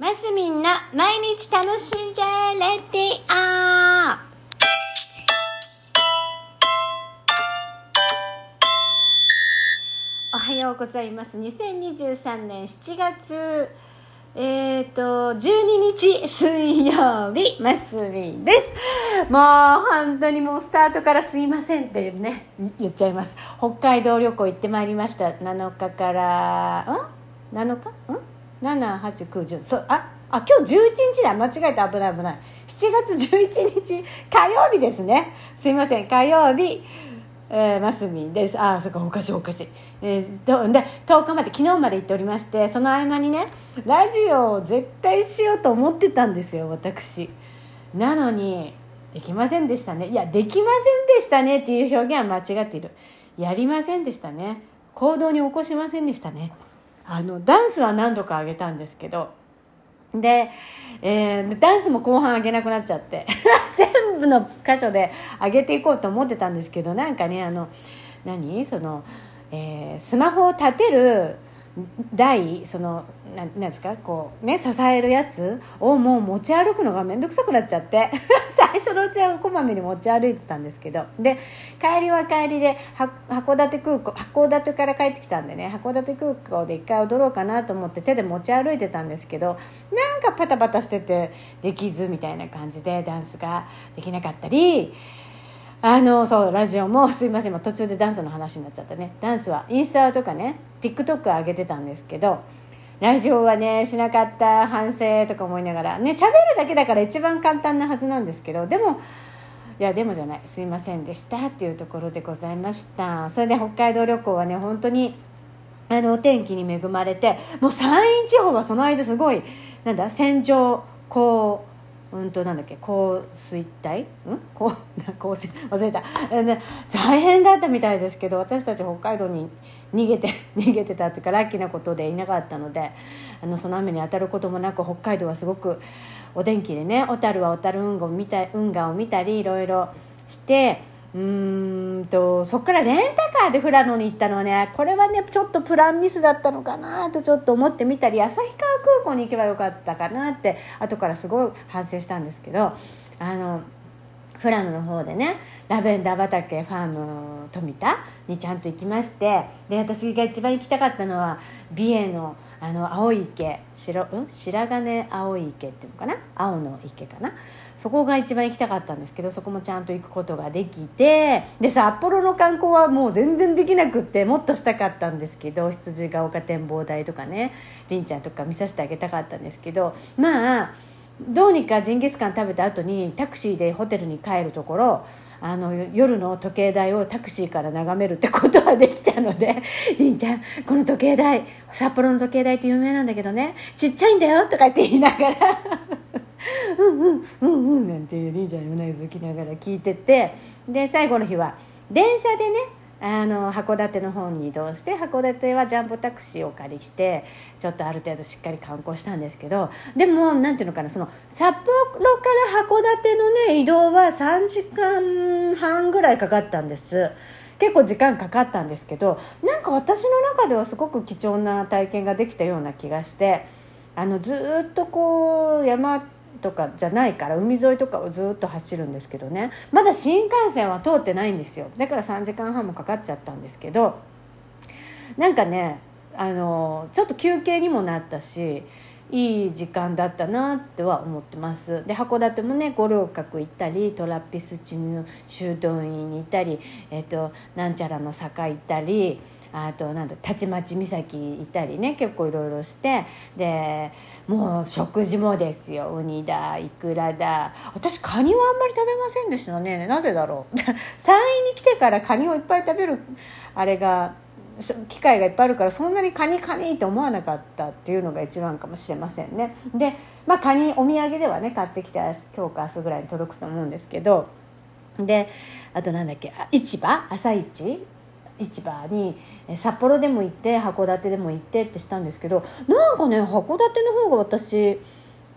マスミンの毎日楽しんじゃえレディオおはようございます。2023年7月えっ、ー、と12日水曜日マスミンです。もう本当にもうスタートからすいませんってね言っちゃいます。北海道旅行行ってまいりました。7日からん？7日ん？78910そうああ今日11日だ。間違えた。危ない危ない。7月11日火曜日ですね。すいません。火曜日えー、マスミです。あそっかおかしいおかしい、えー、とで10日まで昨日まで行っておりましてその合間にねラジオを絶対しようと思ってたんですよ私。なのにできませんでしたね。いやできませんでしたねっていう表現は間違っている。やりませんでしたね。行動に起こしませんでしたね。あのダンスは何度か上げたんですけどで、えー、ダンスも後半上げなくなっちゃって 全部の箇所で上げていこうと思ってたんですけどなんかねあの何？その、えー、スマホを立てる台そのななんですかこうね支えるやつをもう持ち歩くのが面倒くさくなっちゃって 最初のうちはこまめに持ち歩いてたんですけどで帰りは帰りで函館空港函館から帰ってきたんでね函館空港で一回踊ろうかなと思って手で持ち歩いてたんですけどなんかパタパタしててできずみたいな感じでダンスができなかったり。あのそうラジオもすいません途中でダンスの話になっちゃったね。ダンスはインスタとかね TikTok 上げてたんですけどラジオはねしなかった反省とか思いながらね喋るだけだから一番簡単なはずなんですけどでもいやでもじゃないすいませんでしたっていうところでございました。それで北海道旅行はね本当にあのお天気に恵まれてもう山陰地方はその間すごいなんだ線状降うんとなんだっけ降水帯うん？降降 水？忘れた。ね大変だったみたいですけど私たち北海道に逃げて 逃げてたっていうかラッキーなことでいなかったのであのその雨に当たることもなく北海道はすごくお天気でね小樽は小樽運河を見た運河を見たりいろいろしてうんとそこからレンタカーで富良野に行ったのはねこれはねちょっとプランミスだったのかなとちょっと思ってみたり旭川空港に行けばよかったかなって後からすごい反省したんですけどあの富良野の方でねラベンダー畑ファーム富田にちゃんと行きましてで私が一番行きたかったのは美瑛のあの青い池白,、うん、白金青い池っていうのかな？青の池かな？そこが一番行きたかったんですけどそこもちゃんと行くことができてで札幌の観光はもう全然できなくってもっとしたかったんですけど羊ヶ丘展望台とかねりんちゃんとか見させてあげたかったんですけどまあどうにかジンギスカン食べた後にタクシーでホテルに帰るところあの夜の時計台をタクシーから眺めるってことはできたので「りんちゃんこの時計台札幌の時計台って有名なんだけどねちっちゃいんだよ」とかって言いながら うんうんうんうんなんてりんちゃんうなずきながら聞いててで最後の日は電車でねあの函館の方に移動して函館はジャンボタクシーをお借りしてちょっとある程度しっかり観光したんですけどでもなんていうのかなその札幌から函館のね移動は3時間半ぐらいかかったんです。結構時間かかったんですけどなんか私の中ではすごく貴重な体験ができたような気がしてあのずっとこう山とかじゃないから海沿いとかをずっと走るんですけどね。まだ新幹線は通ってないんですよ。だから3時間半もかかっちゃったんですけど。なんかねあのちょっと休憩にもなったしいい時間だったなっては思ってます。で函館もね五稜郭行ったりトラピスチの修道院に行ったり、えーと、なんちゃらの坂行ったりあとなんだたちまち岬行ったりね結構いろいろしてでもう食事もですよ。ウニだイクラだ。私カニはあんまり食べませんでしたね。なぜだろう。山陰に来てからカニをいっぱい食べるあれが機会がいっぱいあるからそんなにカニカニって思わなかったっていうのが一番かもしれませんね。でまあカニお土産ではね買ってきて今日か明日ぐらいに届くと思うんですけど。であとなんだっけ市場？朝市？市場に札幌でも行って函館でも行ってってしたんですけど。なんかね函館の方が私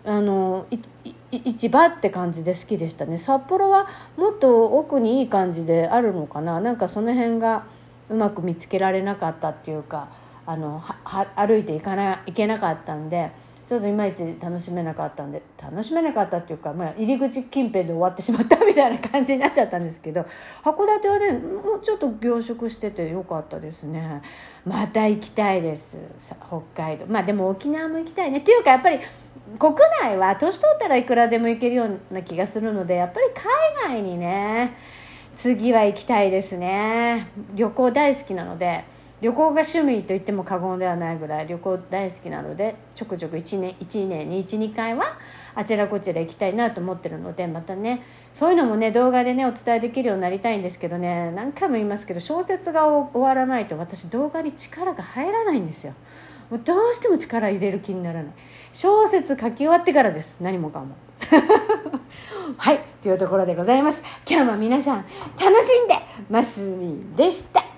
あの市場って感じで好きでしたね。札幌はもっと奥にいい感じであるのかな。なんかその辺がうまく見つけられなかったっていうかあの歩いていかないけなかったんでちょっといまいち楽しめなかったんで楽しめなかったっていうか、まあ、入り口近辺で終わってしまったみたいな感じになっちゃったんですけど函館はねもうちょっと凝縮しててよかったですね。また行きたいです。北海道。まあでも沖縄も行きたいね。っていうかやっぱり国内は年取ったらいくらでも行けるような気がするのでやっぱり海外にね次は行きたいですね旅行大好きなので旅行が趣味と言っても過言ではないぐらい旅行大好きなのでちょくちょく1年 ,1 年に12回はあちらこちら行きたいなと思ってるのでまたねそういうのもね動画でねお伝えできるようになりたいんですけどね何回も言いますけど小説が終わらないと私動画に力が入らないんですよ。もうどうしても力入れる気にならない。小説書き終わってからです。何もかも。はい。というところでございます。今日も皆さん楽しんでますみでした。